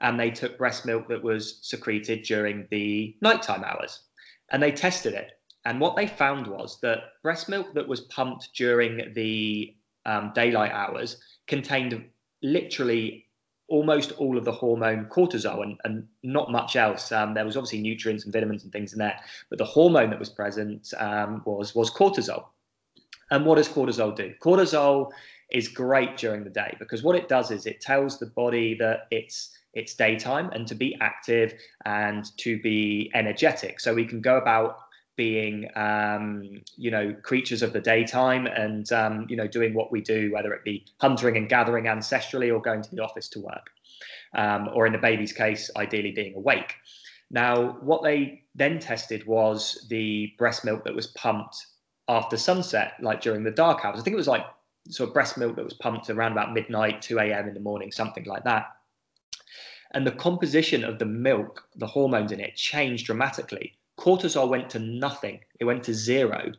Speaker 3: and they took breast milk that was secreted during the nighttime hours and they tested it. And what they found was that breast milk that was pumped during the um, daylight hours contained literally almost all of the hormone cortisol and, and not much else. Um, there was obviously nutrients and vitamins and things in there, but the hormone that was present um, was was cortisol. And what does cortisol do? Cortisol is great during the day because what it does is it tells the body that it's it's daytime and to be active and to be energetic. So we can go about being um, you know creatures of the daytime and um, you know doing what we do whether it be hunting and gathering ancestrally or going to the office to work um, or in the baby's case ideally being awake now what they then tested was the breast milk that was pumped after sunset like during the dark hours i think it was like sort of breast milk that was pumped around about midnight 2 a.m in the morning something like that and the composition of the milk the hormones in it changed dramatically cortisol went to nothing, it went to zero.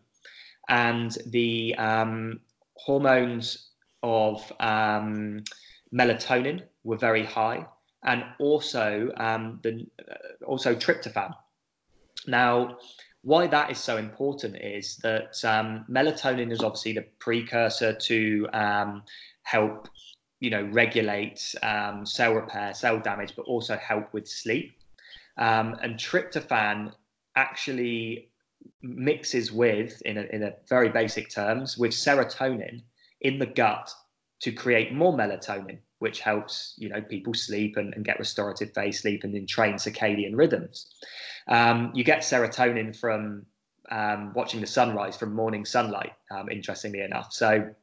Speaker 3: And the um, hormones of um, melatonin were very high, and also um, the uh, also tryptophan. Now, why that is so important is that um, melatonin is obviously the precursor to um, help, you know, regulate um, cell repair, cell damage, but also help with sleep. Um, and tryptophan actually mixes with, in a, in a very basic terms, with serotonin in the gut to create more melatonin, which helps you know people sleep and, and get restorative phase sleep and then train circadian rhythms. Um, you get serotonin from um, watching the sunrise from morning sunlight, um, interestingly enough. So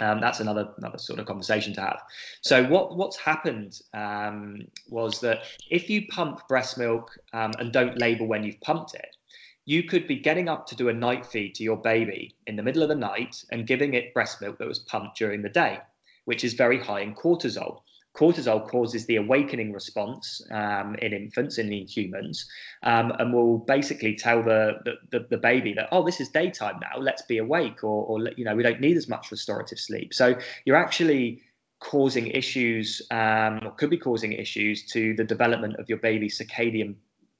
Speaker 3: um, that's another another sort of conversation to have. So what what's happened um, was that if you pump breast milk um, and don't label when you've pumped it, you could be getting up to do a night feed to your baby in the middle of the night and giving it breast milk that was pumped during the day, which is very high in cortisol. Cortisol causes the awakening response um, in infants and in humans um, and will basically tell the, the, the, baby that oh this is daytime now let's be awake or, or you know we don't need as much restorative sleep. So you're actually causing issues um, or could be causing issues to the development of your baby's circadian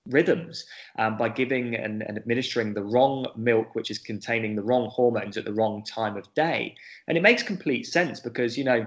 Speaker 3: rhythms um, by giving and, and, administering the wrong milk, which is containing the wrong hormones at the wrong time of day. And it makes complete sense because, you know,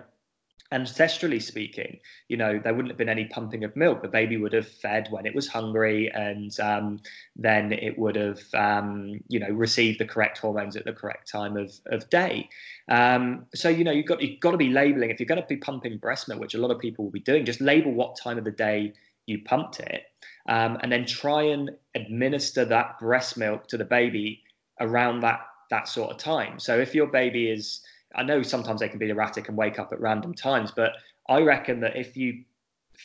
Speaker 3: ancestrally speaking, you know, there wouldn't have been any pumping of milk. The baby would have fed when it was hungry, and um, then it would have, um, you know, received the correct hormones at the correct time of, of day. Um, so, you know, you've got you've got to be labeling if you're going to be pumping breast milk, which a lot of people will be doing. Just label what time of the day you pumped it, um, and then try and administer that breast milk to the baby around that that sort of time. So, if your baby is I know sometimes they can be erratic and wake up at random times, but I reckon that if you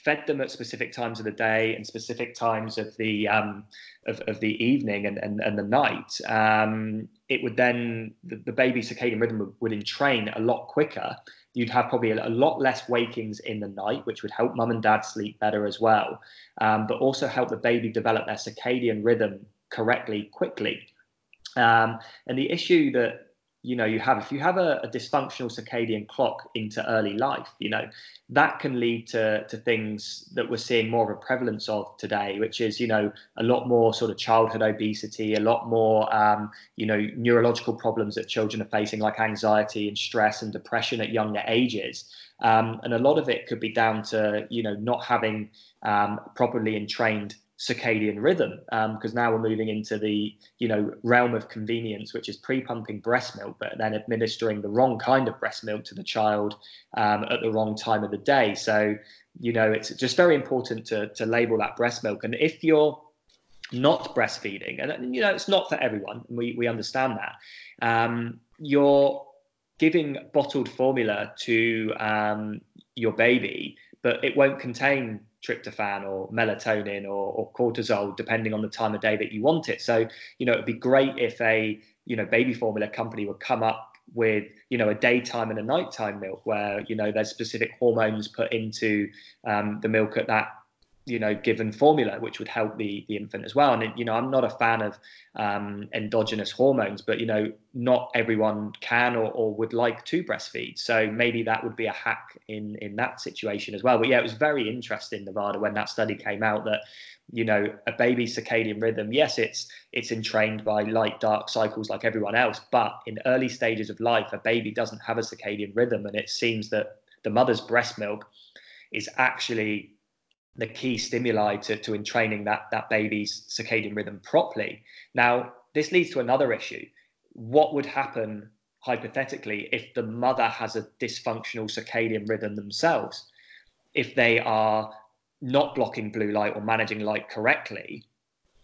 Speaker 3: fed them at specific times of the day and specific times of the um, of, of the evening and, and, and the night, um, it would then the, the baby circadian rhythm would, would entrain a lot quicker. You'd have probably a, a, lot less wakings in the night, which would help mum and dad sleep better as well, um, but also help the baby develop their circadian rhythm correctly quickly. Um, and the issue that you know you have if you have a, a, dysfunctional circadian clock into early life you know that can lead to to things that we're seeing more of a prevalence of today which is you know a lot more sort of childhood obesity a lot more um, you know neurological problems that children are facing like anxiety and stress and depression at younger ages. Um, and a lot of it could be down to you know not having um, properly entrained circadian rhythm because um, now we're moving into the you know realm of convenience which is pre-pumping breast milk but then administering the wrong kind of breast milk to the child um, at the wrong time of the day. So you know it's just very important to, to label that breast milk. And if you're not breastfeeding and you know it's not for everyone we, we understand that um, you're giving bottled formula to um, your baby but it won't contain tryptophan or melatonin or, or, cortisol, depending on the time of day that you want it. So, you know, it'd be great if a, you know, baby formula company would come up with, you know, a daytime and a nighttime milk where, you know, there's specific hormones put into um, the milk at that you know given formula which would help the the infant as well. And you know i'm not a fan of um, endogenous hormones but you know not everyone can or, or would like to breastfeed. So maybe that would be a hack in in that situation as well. But yeah it was very interesting nevada when that study came out that you know a baby's circadian rhythm yes it's it's entrained by light dark cycles like everyone else but in early stages of life a baby doesn't have a circadian rhythm. And it seems that the mother's breast milk is actually the key stimuli to, to entraining that, that baby's circadian rhythm properly. Now, this leads to another issue. What would happen hypothetically if the mother has a dysfunctional circadian rhythm themselves? If they are not blocking blue light or managing light correctly,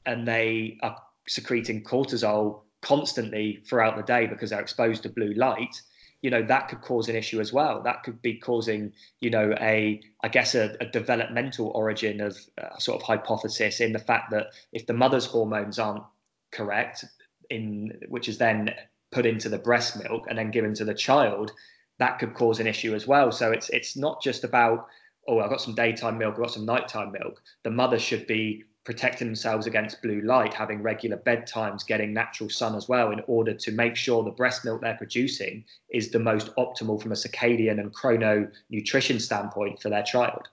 Speaker 3: and they are secreting cortisol constantly throughout the day because they're exposed to blue light, you know that could cause an issue as well. That could be causing you know a i guess a, a developmental origin of uh, sort of hypothesis in the fact that if the mother's hormones aren't correct in which is then put into the breast milk and then given to the child that could cause an issue as well. So it's it's not just about oh i've got some daytime milk i've got some nighttime milk. The mother should be protecting themselves against blue light, having regular bedtimes, getting natural sun as well, in order to make sure the breast milk they're producing is the most optimal from a circadian and chrono nutrition standpoint for their child.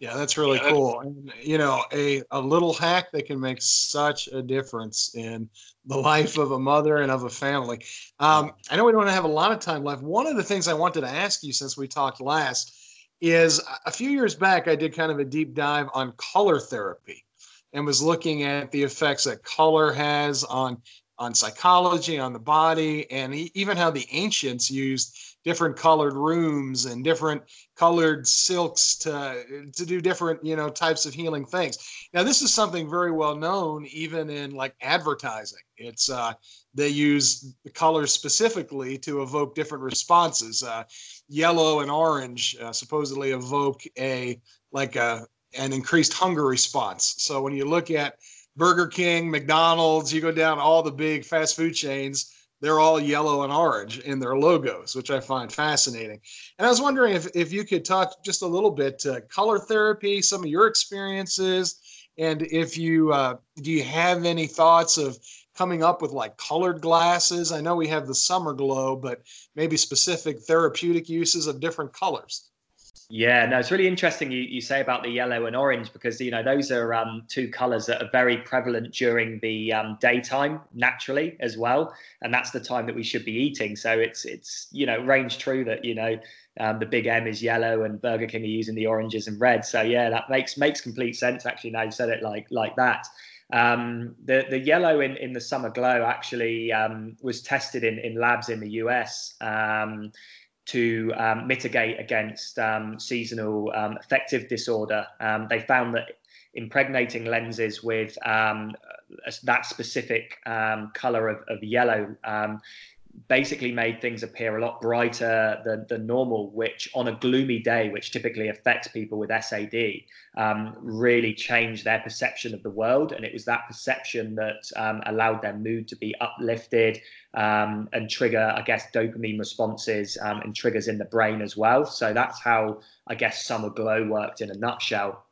Speaker 1: Yeah, that's really yeah, cool. And, you know, a, a little hack that can make such a difference in the life of a mother and of a family. Um, I know we don't have a lot of time left. One of the things I wanted to ask you since we talked last is a few years back, I did kind of a deep dive on color therapy and was looking at the effects that color has on on psychology, on the body, and even how the ancients used different colored rooms and different colored silks to to do different you know types of healing things. Now this is something very well known even in like advertising. It's uh, they use the colors specifically to evoke different responses. Uh, yellow and orange uh, supposedly evoke a like a an increased hunger response. So when you look at Burger King, McDonald's, you go down all the big fast food chains, they're all yellow and orange in their logos, which I find fascinating. And I was wondering if, if you could talk just a little bit to color therapy, some of your experiences, and if you uh, do you have any thoughts of coming up with like colored glasses? I know we have the summer glow, but maybe specific therapeutic uses of different colors.
Speaker 3: Yeah, no, it's really interesting you, you say about the yellow and orange because you know those are um, two colors that are very prevalent during the um, daytime naturally as well, and that's the time that we should be eating. So it's it's you know range true that you know um, the big M is yellow and Burger King are using the oranges and red. So yeah, that makes makes complete sense actually. Now you said it like like that. Um, the the yellow in, in the summer glow actually um, was tested in, in labs in the US um, to um, mitigate against um, seasonal um, affective disorder. they found that impregnating lenses with that specific color of, of yellow basically made things appear a lot brighter than, than normal, which on a gloomy day, which typically affects people with SAD, um, really changed their perception of the world. And it was that perception that um, allowed their mood to be uplifted um, and trigger, I guess, dopamine responses um, and triggers in the brain as well. So that's how, I guess, Summer Glow worked in a nutshell.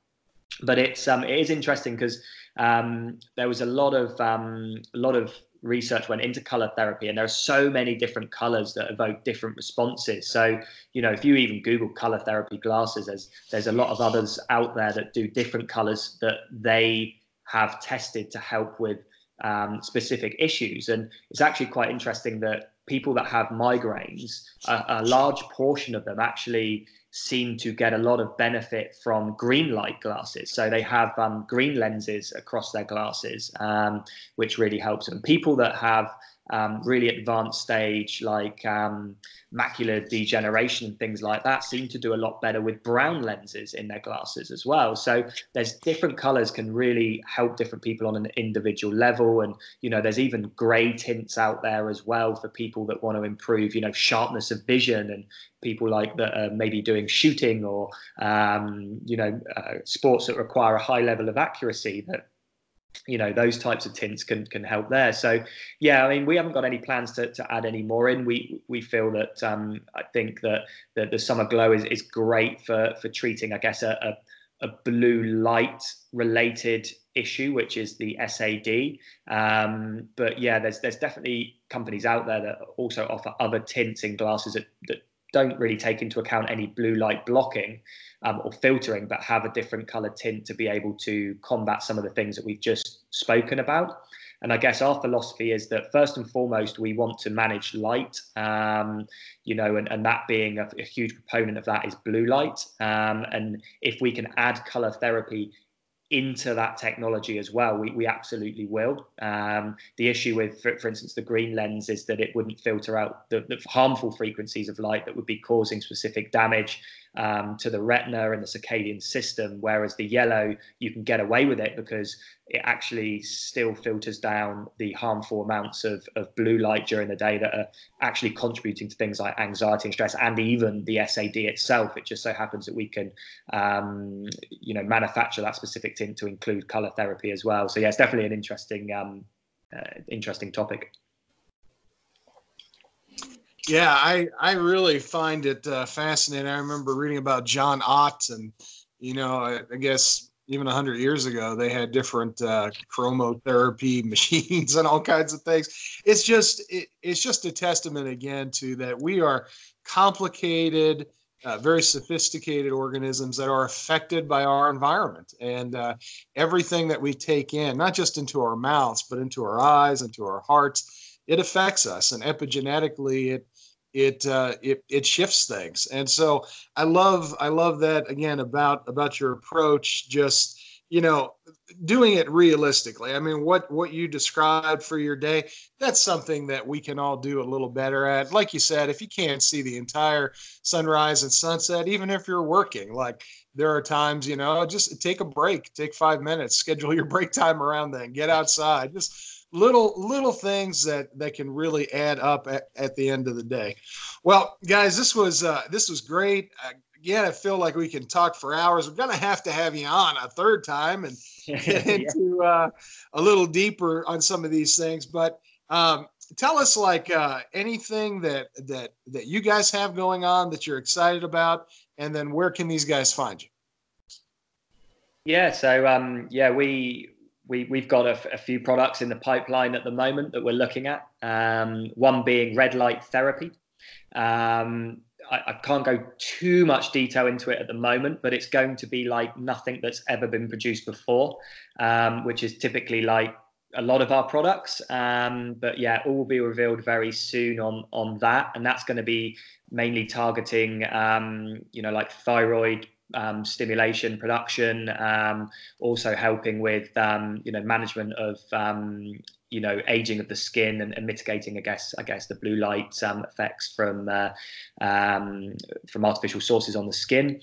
Speaker 3: But it's um, it is interesting because um, there was a lot of a lot of research went into color therapy and there are so many different colors that evoke different responses. So you know if you even google color therapy glasses there's there's a lot of others out there that do different colors that they have tested to help with um, specific issues. And it's actually quite interesting that people that have migraines a, a large portion of them actually seem to get a lot of benefit from green light glasses. So they have um, green lenses across their glasses, um, which really helps them. People that have um, really advanced stage like um, macular degeneration and things like that seem to do a lot better with brown lenses in their glasses as well. So there's different colors can really help different people on an individual level. And, you know, there's even gray tints out there as well for people that want to improve, you know, sharpness of vision and people like that are maybe doing shooting or, um, you know, uh, sports that require a high level of accuracy that you know those types of tints can can help there so yeah i mean we haven't got any plans to, to add any more in we we feel that um, i think that the, the summer glow is, is great for for treating i guess a, a, a blue light related issue, which is the SAD. Um, but yeah, there's there's definitely companies out there that also offer other tints in glasses that, that don't really take into account any blue light blocking um, or filtering, but have a different color tint to be able to combat some of the things that we've just spoken about. And I guess our philosophy is that first and foremost, we want to manage light, um, you know, and, and that being a, a, huge proponent of that is blue light. Um, and if we can add color therapy into that technology as well, we, we absolutely will. Um, the issue with, for, for, instance, the green lens is that it wouldn't filter out the, the harmful frequencies of light that would be causing specific damage um, to the retina and the circadian system, whereas the yellow, you can get away with it because it actually still filters down the harmful amounts of, of blue light during the day that are actually contributing to things like anxiety and stress and even the SAD itself. It just so happens that we can, um, you know, manufacture that specific tint to include color therapy as well. So yeah, it's definitely an interesting, um, uh, interesting topic.
Speaker 1: Yeah, I I really find it uh, fascinating. I remember reading about John Ott, and you know, I, I guess even hundred years ago they had different uh, chromotherapy machines and all kinds of things. It's just it, it's just a testament again to that we are complicated. Uh, very sophisticated organisms that are affected by our environment and uh, everything that we take in, not just into our mouths, but into our eyes, into our hearts, it affects us. And epigenetically, it it uh, it it shifts things. And so I love I love that again about about your approach. Just you know doing it realistically. I mean, what what you described for your day, that's something that we can all do a little better at. Like you said, if you can't see the entire sunrise and sunset, even if you're working, like there are times, you know, just take a break, take five minutes, schedule your break time around then, get outside, just little little things that that can really add up at, at the end of the day. Well guys this was uh, this was great. Again i feel like we can talk for hours. We're gonna have to have you on a third time and get into uh, a little deeper on some of these things. But um, tell us like uh, anything that that that you guys have going on that you're excited about and then where can these guys find you?
Speaker 3: Yeah so um yeah we we, we've got a, a, few products in the pipeline at the moment that we're looking at. Um, one being red light therapy. Um, I, I, can't go too much detail into it at the moment, but it's going to be like nothing that's ever been produced before, um, which is typically like a lot of our products. Um, but yeah, all will be revealed very soon on on that, and that's going to be mainly targeting, um, you know, like thyroid um, stimulation production, um, also helping with um, you know management of um, you know aging of the skin and, and, mitigating, I guess, I guess the blue light um, effects from uh, um, from artificial sources on the skin.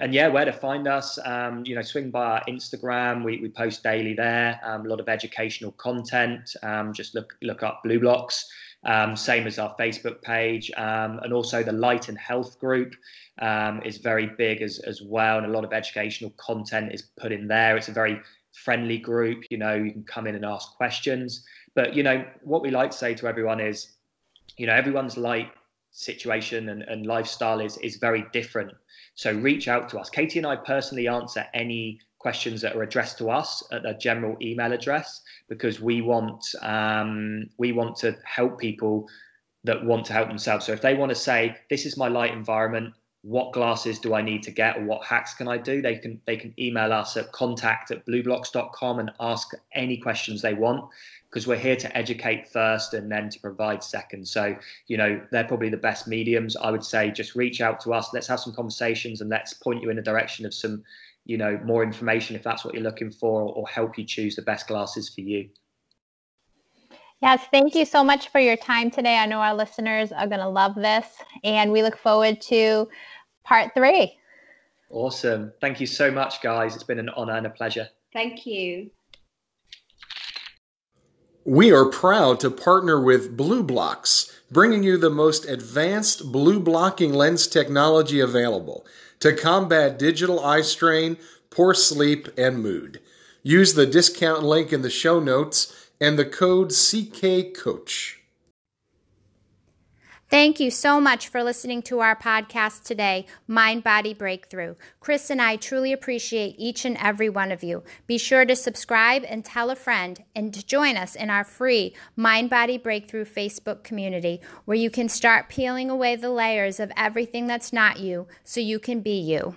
Speaker 3: and yeah, where to find us? you know, swing by our Instagram. We, we post daily there. a lot of educational content. just look look up BLUblox. Um, same as our Facebook page, um, and also the Light and Health group um, is very big as as well, and a lot of educational content is put in there. It's a very friendly group. You know, you can come in and ask questions. But you know, what we like to say to everyone is, you know, everyone's light situation and, and lifestyle is is very different. So reach out to us. Katie and I personally answer any questions that are addressed to us at a general email address because we want um, we want to help people that want to help themselves. So if they want to say, "This is my light environment," what glasses do I need to get or what hacks can I do? They can they can email us at contact at blublox.com and ask any questions they want because we're here to educate first and then to provide second. So, you know, they're probably the best mediums. I would say just reach out to us, let's have some conversations and let's point you in the direction of some you know more information if that's what you're looking for or help you choose the best glasses for you.
Speaker 4: Yes thank you so much for your time today. I know our listeners are going to love this and we look forward to part three.
Speaker 3: Awesome. Thank you so much guys. It's been an honor and a pleasure.
Speaker 2: Thank you.
Speaker 6: We are proud to partner with BLUblox bringing you the most advanced blue blocking lens technology available to combat digital eye strain, poor sleep, and mood. Use the discount link in the show notes and the code CKCoach. Thank you so much for listening to our podcast today, Mind Body Breakthrough. Chris and I truly appreciate each and every one of you. Be sure to subscribe and tell a friend and to join us in our free Mind Body Breakthrough Facebook community where you can start peeling away the layers of everything that's not you so you can be you.